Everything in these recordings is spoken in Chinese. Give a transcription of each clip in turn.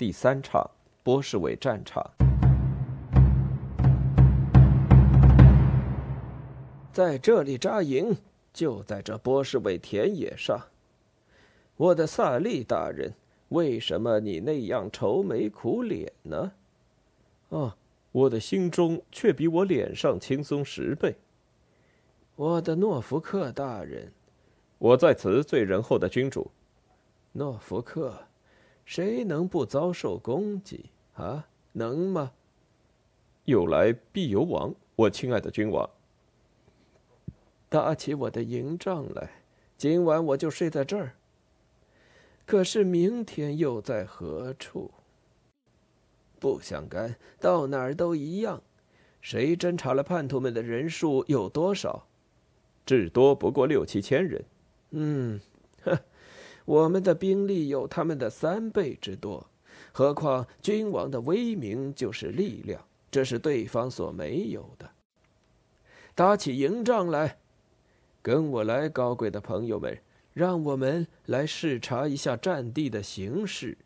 第三场，波士韦战场。在这里扎营，就在这波士韦田野上。我的萨利大人，为什么你那样愁眉苦脸呢？啊，我的心中却比我脸上轻松十倍。我的诺福克大人，我在此最仁厚的君主。诺福克，谁能不遭受攻击啊？能吗？有来必有往，我亲爱的君王。搭起我的营帐来，今晚我就睡在这儿。可是明天又在何处？不相干，到哪儿都一样。谁侦查了叛徒们的人数有多少？至多不过六七千人。嗯，呵，我们的兵力有他们的三倍之多。何况君王的威名就是力量，这是对方所没有的。打起营帐来，跟我来，高贵的朋友们。让我们来视察一下战地的形势。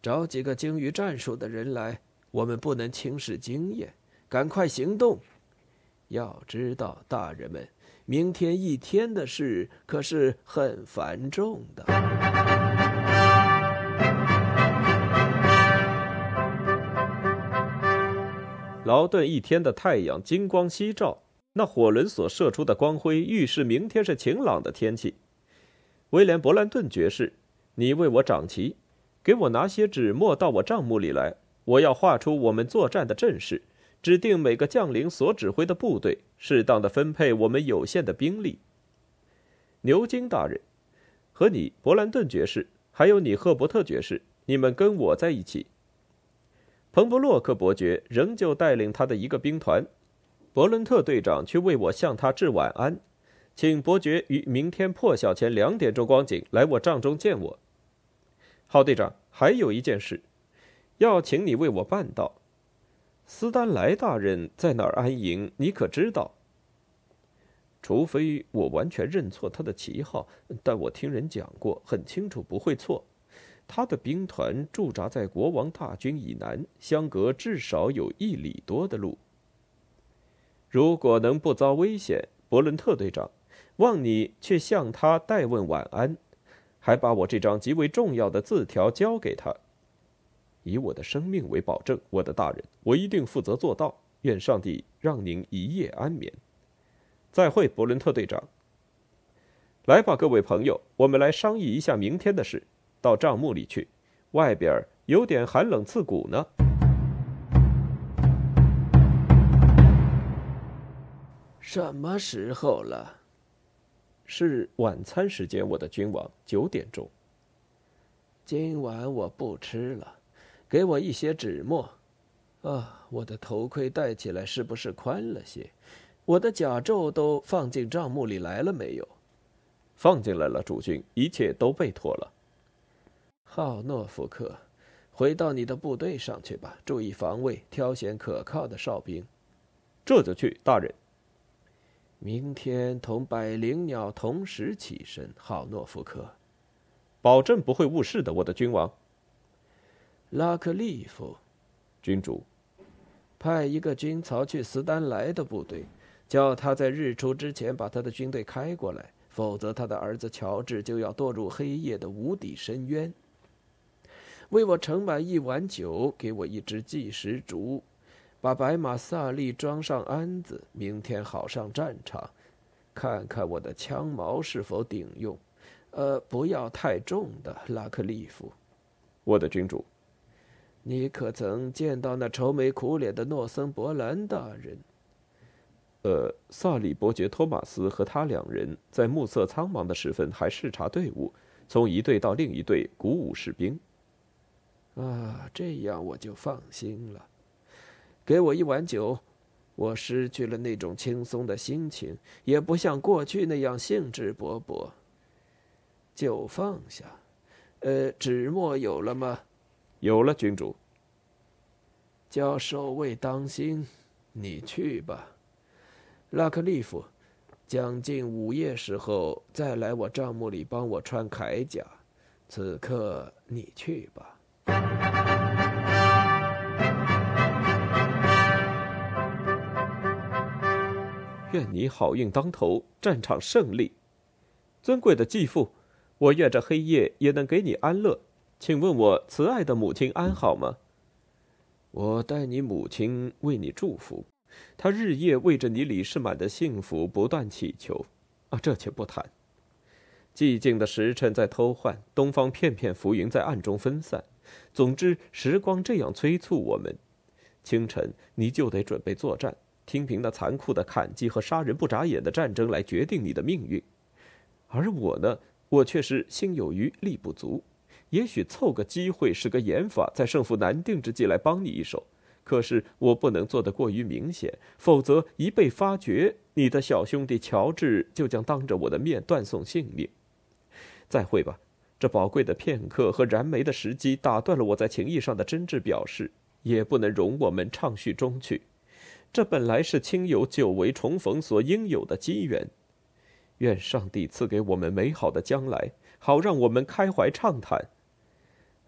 找几个精于战术的人来，我们不能轻视经验，赶快行动。要知道，大人们，明天一天的事可是很繁重的。劳顿一天的太阳金光夕照，那火轮所射出的光辉预示明天是晴朗的天气。威廉·伯兰顿爵士，你为我掌旗，给我拿些纸墨到我帐幕里来。我要画出我们作战的阵势，指定每个将领所指挥的部队，适当的分配我们有限的兵力。牛津大人，和你，伯兰顿爵士，还有你，赫伯特爵士，你们跟我在一起。彭布洛克伯爵仍旧带领他的一个兵团，伯伦特队长去为我向他致晚安。请伯爵于明天破晓前两点钟光景来我帐中见我。郝队长，还有一件事，要请你为我办到。斯丹莱大人在哪儿安营？你可知道？除非我完全认错他的旗号，但我听人讲过，很清楚不会错。他的兵团驻扎在国王大军以南，相隔至少有一里多的路。如果能不遭危险，伯伦特队长。望你去向他代问晚安，还把我这张极为重要的字条交给他，以我的生命为保证，我的大人，我一定负责做到。愿上帝让您一夜安眠。再会，伯伦特队长。来吧，各位朋友，我们来商议一下明天的事。到帐幕里去，外边有点寒冷刺骨呢。什么时候了？是晚餐时间，我的君王，九点钟。今晚我不吃了，给我一些纸墨。啊，我的头盔戴起来是不是宽了些？我的甲胄都放进帐幕里来了没有？放进来了，主君，一切都备妥了。浩，诺福克，回到你的部队上去吧，注意防卫，挑选可靠的哨兵。这就去，大人。明天同百灵鸟同时起身，浩，诺福克，保证不会误事的，我的君王。拉克利夫，君主，派一个军曹去斯丹莱的部队，叫他在日出之前把他的军队开过来，否则他的儿子乔治就要堕入黑夜的无底深渊。为我盛满一碗酒，给我一支计时烛。把白马萨利装上鞍子，明天好上战场，看看我的枪矛是否顶用。呃，不要太重的，拉克利夫。我的君主，你可曾见到那愁眉苦脸的诺森伯兰大人？呃，萨里伯爵托马斯和他两人在暮色苍茫的时分还视察队伍，从一队到另一队鼓舞士兵。啊，这样我就放心了。给我一碗酒，我失去了那种轻松的心情，也不像过去那样兴致勃勃。酒放下，呃，纸墨有了吗？有了，君主。叫守卫当心，你去吧，拉克利夫。将近午夜时候再来我帐幕里帮我穿铠甲。此刻你去吧。愿你好运当头，战场胜利。尊贵的继父，我愿这黑夜也能给你安乐。请问我慈爱的母亲安好吗？我代你母亲为你祝福，她日夜为着你李世满的幸福不断祈求。啊，这且不谈。寂静的时辰在偷换，东方片片浮云在暗中分散。总之，时光这样催促我们：清晨你就得准备作战，听凭那残酷的砍击和杀人不眨眼的战争来决定你的命运。而我呢，我却是心有余力不足。也许凑个机会，使个演法，在胜负难定之际来帮你一手。可是我不能做得过于明显，否则一被发觉，你的小兄弟乔治就将当着我的面断送性命。再会吧，这宝贵的片刻和燃眉的时机打断了我在情谊上的真挚表示，也不能容我们畅叙终去。这本来是亲友久违重逢所应有的机缘。愿上帝赐给我们美好的将来，好让我们开怀畅谈。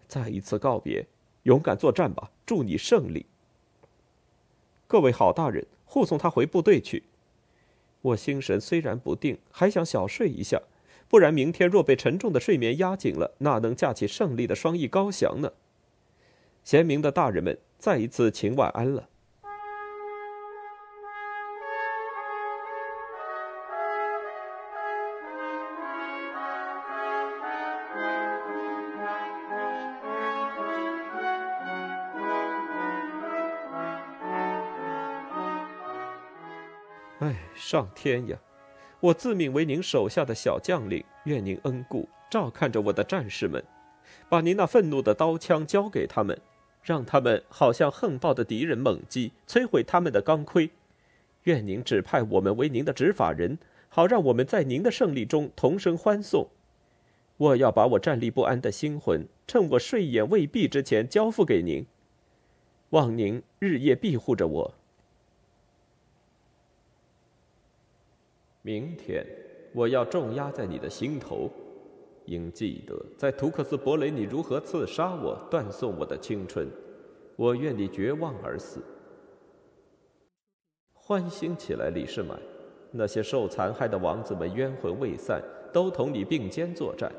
再一次告别，勇敢作战吧！祝你胜利。各位好大人，护送他回部队去。我心神虽然不定，还想小睡一下，不然明天若被沉重的睡眠压紧了，哪能架起胜利的双翼高翔呢？贤明的大人们，再一次请晚安了。哎，上天呀！我自命为您手下的小将领，愿您恩顾，照看着我的战士们，把您那愤怒的刀枪交给他们，让他们好像横暴的敌人猛击，摧毁他们的钢盔。愿您指派我们为您的执法人，好让我们在您的胜利中同声欢颂。我要把我站立不安的心魂，趁我睡眼未闭之前交付给您。望您日夜庇护着我。明天，我要重压在你的心头。应记得，在图克斯伯雷，你如何刺杀我，断送我的青春。我愿你绝望而死。欢欣起来，李世满。那些受残害的王子们冤魂未散，都同你并肩作战。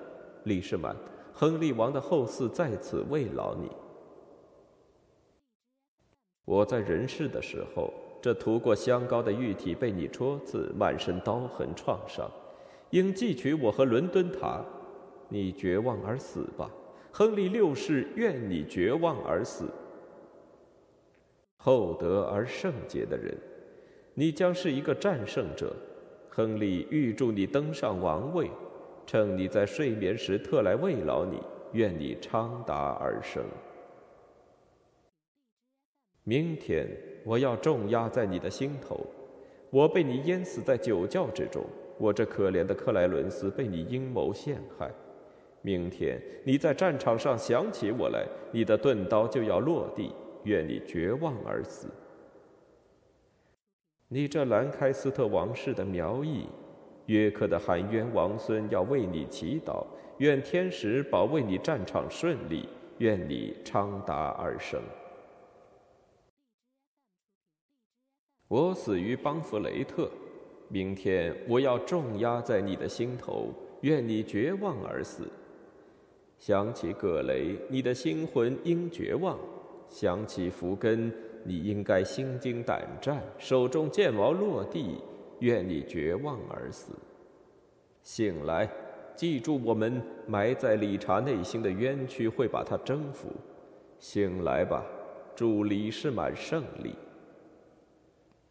李世满，亨利王的后嗣在此慰劳你。我在人世的时候。这涂过香膏的玉体被你戳刺，满身刀痕创伤，应记取我和伦敦塔。你绝望而死吧，亨利六世，愿你绝望而死。厚德而圣洁的人，你将是一个战胜者。亨利预祝你登上王位，趁你在睡眠时特来慰劳你，愿你昌达而生。明天我要重压在你的心头，我被你淹死在酒窖之中，我这可怜的克莱伦斯被你阴谋陷害。明天你在战场上想起我来，你的钝刀就要落地，愿你绝望而死。你这兰开斯特王室的苗裔，约克的含冤王孙要为你祈祷，愿天使保卫你战场顺利，愿你昌达而生。我死于邦弗雷特，明天我要重压在你的心头，愿你绝望而死。想起葛雷，你的心魂应绝望；想起福根，你应该心惊胆战，手中剑矛落地，愿你绝望而死。醒来，记住我们埋在理查内心的冤屈会把他征服。醒来吧，祝李世满胜利。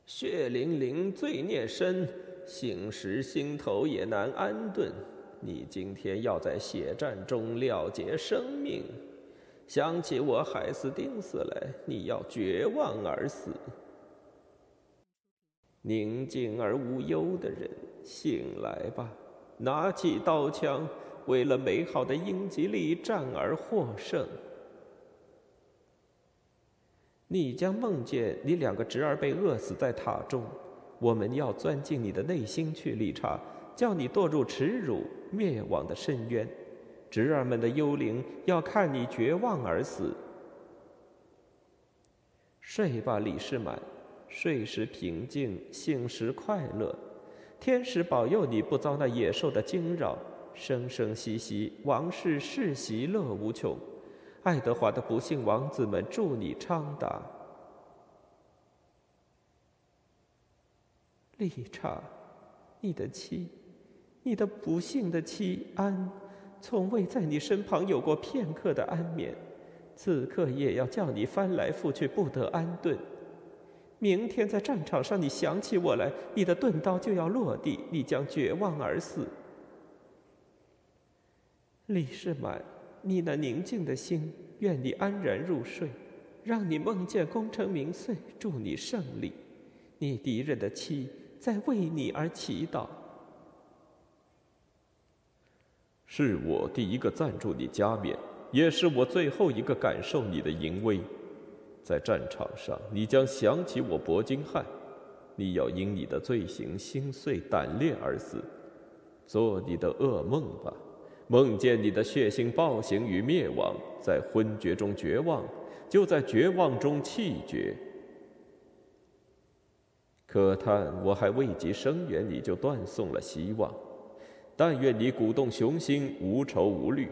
血淋淋，罪孽深，醒时心头也难安顿。你今天要在血战中了结生命，想起我海斯丁斯来，你要绝望而死。宁静而无忧的人，醒来吧，拿起刀枪，为了美好的英吉利战而获胜。你将梦见你两个侄儿被饿死在塔中，我们要钻进你的内心去，理查，叫你堕入耻辱、灭亡的深渊。侄儿们的幽灵要看你绝望而死。睡吧，李世满，睡时平静，醒时快乐。天使保佑你不遭那野兽的惊扰，生生息息，王室世袭乐无穷。爱德华的不幸王子们，祝你昌达。丽查，你的妻，你的不幸的妻安，从未在你身旁有过片刻的安眠，此刻也要叫你翻来覆去不得安顿。明天在战场上，你想起我来，你的钝刀就要落地，你将绝望而死。李世满，你那宁静的心，愿你安然入睡，让你梦见功成名遂，祝你胜利。你敌人的妻在为你而祈祷。是我第一个赞助你加冕，也是我最后一个感受你的淫威。在战场上，你将想起我伯金汉，你要因你的罪行心碎胆裂而死。做你的噩梦吧，梦见你的血腥暴行与灭亡，在昏厥中绝望，就在绝望中气绝。可叹我还未及声援，你就断送了希望。但愿你鼓动雄心，无愁无虑。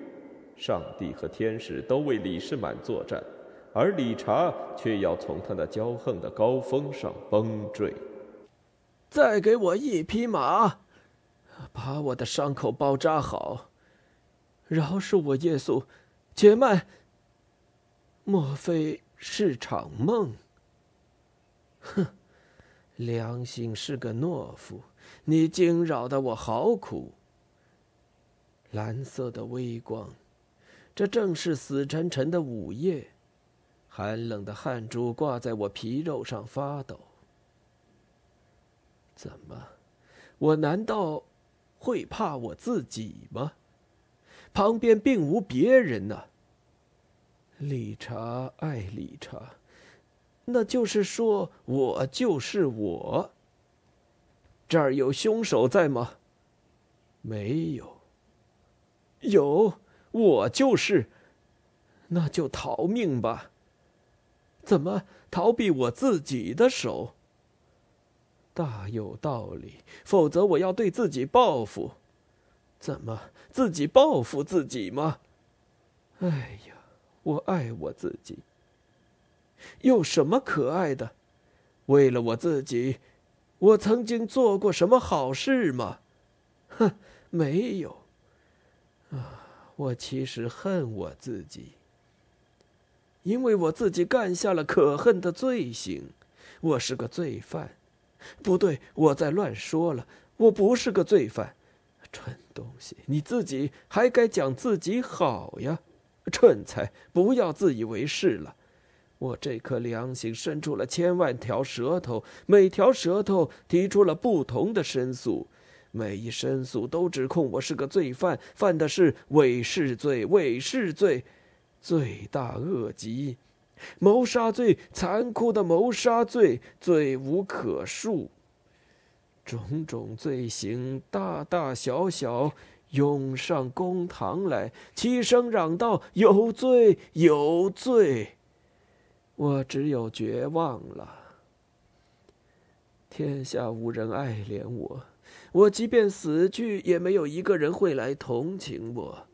上帝和天使都为李世满作战。而理查却要从他那骄横的高峰上崩坠。再给我一匹马，把我的伤口包扎好。饶恕我，耶稣！且慢。莫非是场梦？哼，良心是个懦夫，你惊扰的我好苦。蓝色的微光，这正是死沉沉的午夜。寒冷的汗珠挂在我皮肉上发抖。怎么，我难道会怕我自己吗？旁边并无别人呐。理查爱理查，那就是说我就是我。这儿有凶手在吗？没有。有，我就是。那就逃命吧。怎么逃避我自己的手？大有道理，否则我要对自己报复。怎么自己报复自己吗？哎呀，我爱我自己。有什么可爱的？为了我自己，我曾经做过什么好事吗？哼，没有。啊，我其实恨我自己。因为我自己干下了可恨的罪行，我是个罪犯。不对，我在乱说了，我不是个罪犯。蠢东西，你自己还该讲自己好呀！蠢材，不要自以为是了。我这颗良心伸出了千万条舌头，每条舌头提出了不同的申诉，每一申诉都指控我是个罪犯，犯的是伪誓罪，伪誓罪。罪大恶极，谋杀罪，残酷的谋杀罪，罪无可恕。种种罪行，大大小小，涌上公堂来，齐声嚷道：“有罪，有罪！”我只有绝望了。天下无人爱怜我，我即便死去，也没有一个人会来同情我。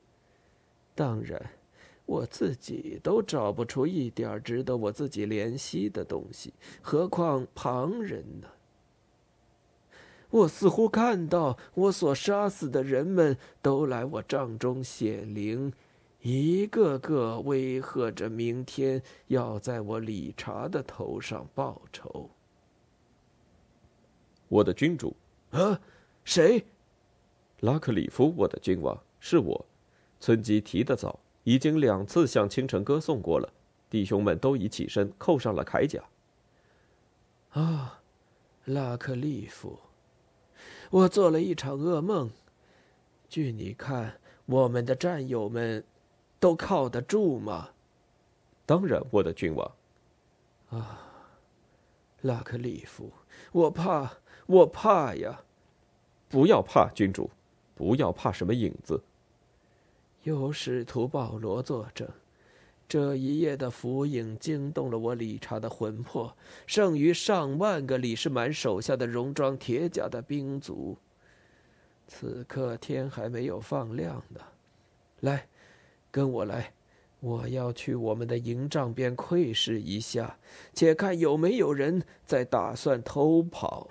当然。我自己都找不出一点值得我自己怜惜的东西，何况旁人呢？我似乎看到我所杀死的人们都来我帐中显灵，一个个威吓着明天要在我理查的头上报仇。我的君主，啊，谁？拉克里夫，我的君王，是我。村吉提的早。已经两次向清晨歌颂过了，弟兄们都已起身，扣上了铠甲。啊，拉克利夫，我做了一场噩梦。据你看，我们的战友们都靠得住吗？当然，我的君王。啊，拉克利夫，我怕，我怕呀！不要怕，君主，不要怕什么影子。有使徒保罗作证，这一夜的浮影惊动了我理查的魂魄，剩余上万个李世满手下的戎装铁甲的兵卒。此刻天还没有放亮呢，来，跟我来，我要去我们的营帐边窥视一下，且看有没有人在打算偷跑。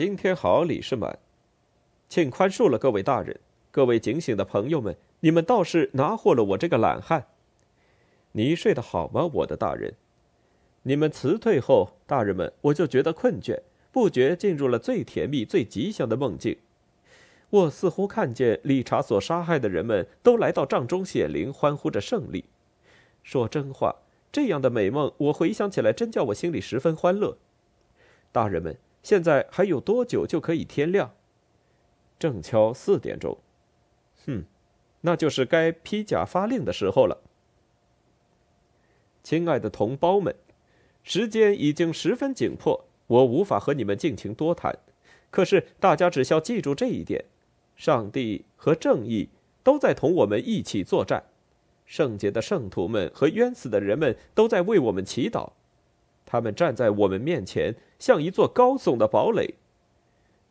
今天好，李世满，请宽恕了各位大人，各位警醒的朋友们，你们倒是拿获了我这个懒汉。你睡得好吗，我的大人？你们辞退后，大人们我就觉得困倦，不觉进入了最甜蜜、最吉祥的梦境。我似乎看见理查所杀害的人们都来到帐中显灵，欢呼着胜利。说真话，这样的美梦，我回想起来，真叫我心里十分欢乐。大人们。现在还有多久就可以天亮？正敲四点钟。哼，那就是该披甲发令的时候了。亲爱的同胞们，时间已经十分紧迫，我无法和你们尽情多谈。可是大家只需要记住这一点：上帝和正义都在同我们一起作战，圣洁的圣徒们和冤死的人们都在为我们祈祷。他们站在我们面前，像一座高耸的堡垒。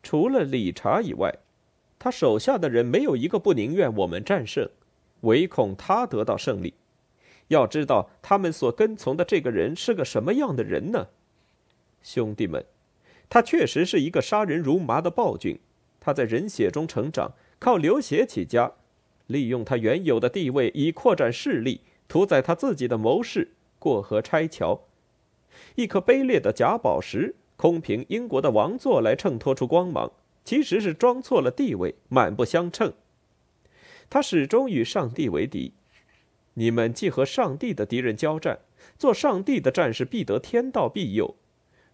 除了理查以外，他手下的人没有一个不宁愿我们战胜，唯恐他得到胜利。要知道，他们所跟从的这个人是个什么样的人呢？兄弟们，他确实是一个杀人如麻的暴君。他在人血中成长，靠流血起家，利用他原有的地位以扩展势力，屠宰他自己的谋士，过河拆桥。一颗卑劣的假宝石，空凭英国的王座来衬托出光芒，其实是装错了地位，满不相称。他始终与上帝为敌。你们既和上帝的敌人交战，做上帝的战士必得天道庇佑。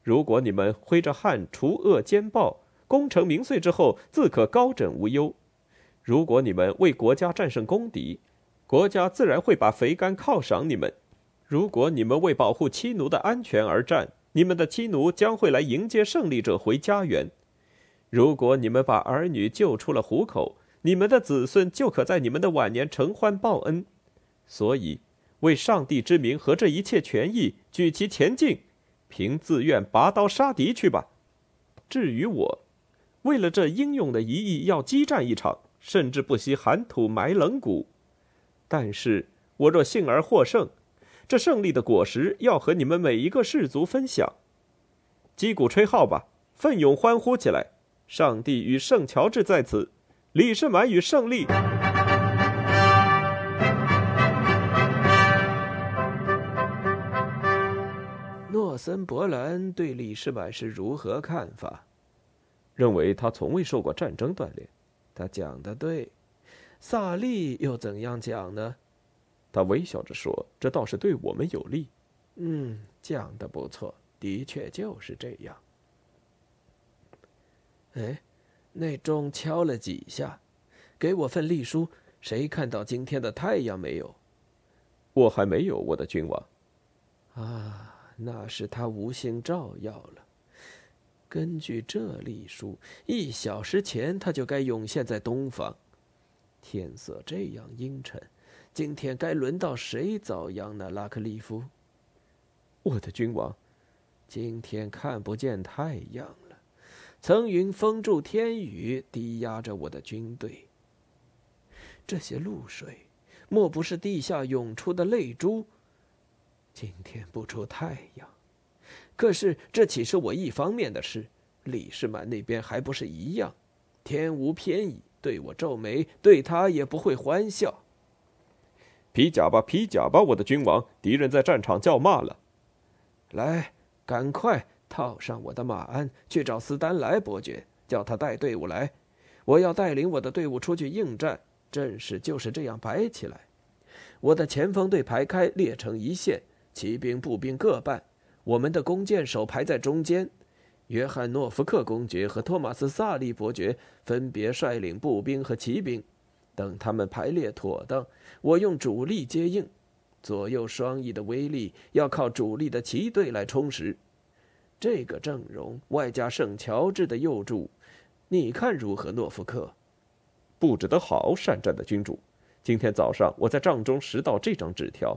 如果你们挥着汗除恶兼报，功成名遂之后自可高枕无忧；如果你们为国家战胜公敌，国家自然会把肥甘犒赏你们。如果你们为保护妻奴的安全而战，你们的妻奴将会来迎接胜利者回家园；如果你们把儿女救出了虎口，你们的子孙就可在你们的晚年承欢报恩。所以，为上帝之名和这一切权益，举旗前进，凭自愿拔刀杀敌去吧。至于我，为了这英勇的一役，要激战一场，甚至不惜寒土埋冷骨。但是我若幸而获胜，这胜利的果实要和你们每一个氏族分享，击鼓吹号吧，奋勇欢呼起来！上帝与圣乔治在此，李世满与胜利。诺森伯兰对李世满是如何看法？认为他从未受过战争锻炼。他讲的对。萨利又怎样讲呢？他微笑着说：“这倒是对我们有利。”嗯，讲的不错，的确就是这样。哎，那钟敲了几下，给我份隶书。谁看到今天的太阳没有？我还没有，我的君王。啊，那是他无心照耀了。根据这隶书，一小时前他就该涌现在东方。天色这样阴沉。今天该轮到谁遭殃呢？拉克利夫，我的君王，今天看不见太阳了，层云封住天宇，低压着我的军队。这些露水，莫不是地下涌出的泪珠？今天不出太阳，可是这岂是我一方面的事？李世满那边还不是一样？天无偏倚，对我皱眉，对他也不会欢笑。披甲吧，披甲吧，我的君王！敌人在战场叫骂了。来，赶快套上我的马鞍，去找斯丹莱伯爵，叫他带队伍来。我要带领我的队伍出去应战。阵势就是这样摆起来。我的前锋队排开，列成一线，骑兵、步兵各半。我们的弓箭手排在中间。约翰诺福克公爵和托马斯萨利伯爵分别率领步兵和骑兵。等他们排列妥当，我用主力接应，左右双翼的威力要靠主力的骑队来充实。这个阵容外加圣乔治的右助，你看如何，诺福克？布置得好，善战的君主。今天早上我在帐中拾到这张纸条。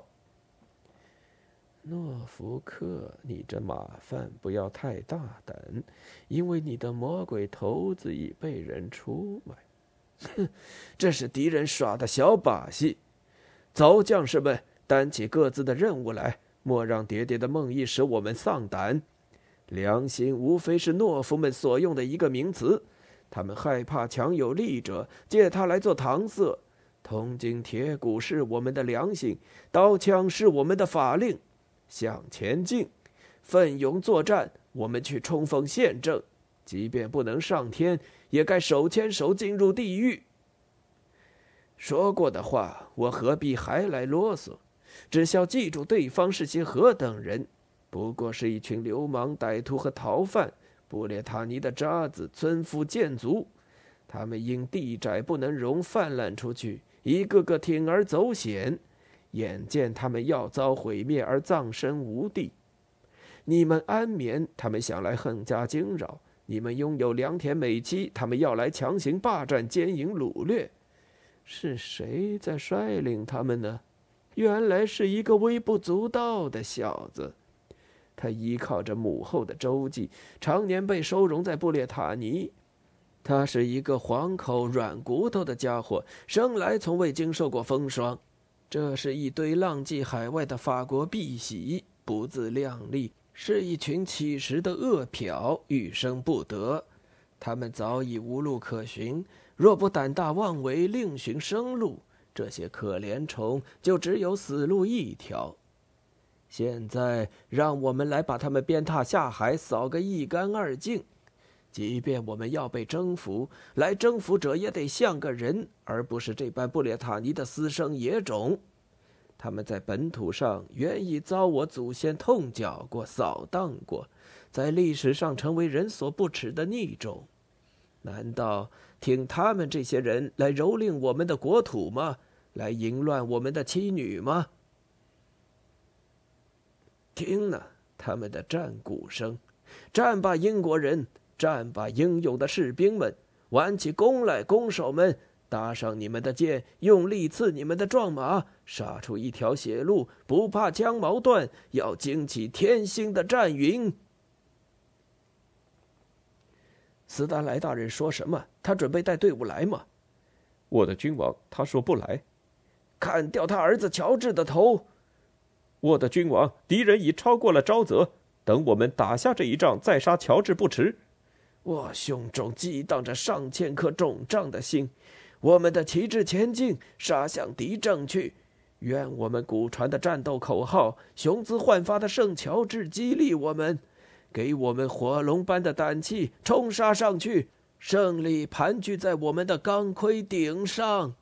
诺福克，你这马贩不要太大胆，因为你的魔鬼头子已被人出卖。哼，这是敌人耍的小把戏。走，将士们，担起各自的任务来，莫让爹爹的梦呓使我们丧胆。良心无非是懦夫们所用的一个名词，他们害怕强有力者借它来做搪塞。铜筋铁骨是我们的良心，刀枪是我们的法令。向前进，奋勇作战，我们去冲锋陷阵，即便不能上天，也该手牵手进入地狱。说过的话，我何必还来啰嗦？只需要记住对方是些何等人，不过是一群流氓、歹徒和逃犯，布列塔尼的渣子、村夫、贱族。他们因地窄不能容，泛滥出去，一个个铤而走险。眼见他们要遭毁灭而葬身无地，你们安眠，他们想来横加惊扰；你们拥有良田美妻，他们要来强行霸占、奸淫、掳掠。是谁在率领他们呢？原来是一个微不足道的小子，他依靠着母后的周记，常年被收容在布列塔尼。他是一个黄口软骨头的家伙，生来从未经受过风霜。这是一堆浪迹海外的法国碧玺，不自量力，是一群乞食的恶殍，欲生不得。他们早已无路可寻，若不胆大妄为，另寻生路，这些可怜虫就只有死路一条。现在，让我们来把他们鞭挞下海，扫个一干二净。即便我们要被征服，来征服者也得像个人，而不是这般布列塔尼的私生野种。他们在本土上原已遭我祖先痛脚过、扫荡过，在历史上成为人所不齿的逆种。难道听他们这些人来蹂躏我们的国土吗？来淫乱我们的妻女吗？听呢，他们的战鼓声！战吧，英国人！战吧，英勇的士兵们！挽起弓来，弓手们！搭上你们的箭，用力刺你们的壮马，杀出一条血路！不怕枪矛断，要惊起天星的战云！斯达莱大人说什么？他准备带队伍来吗？我的君王，他说不来。砍掉他儿子乔治的头！我的君王，敌人已超过了沼泽，等我们打下这一仗，再杀乔治不迟。我胸中激荡着上千颗肿胀的心，我们的旗帜前进，杀向敌阵去。愿我们古传的战斗口号、雄姿焕发的圣乔治激励我们，给我们火龙般的胆气，冲杀上去，胜利盘踞在我们的钢盔顶上。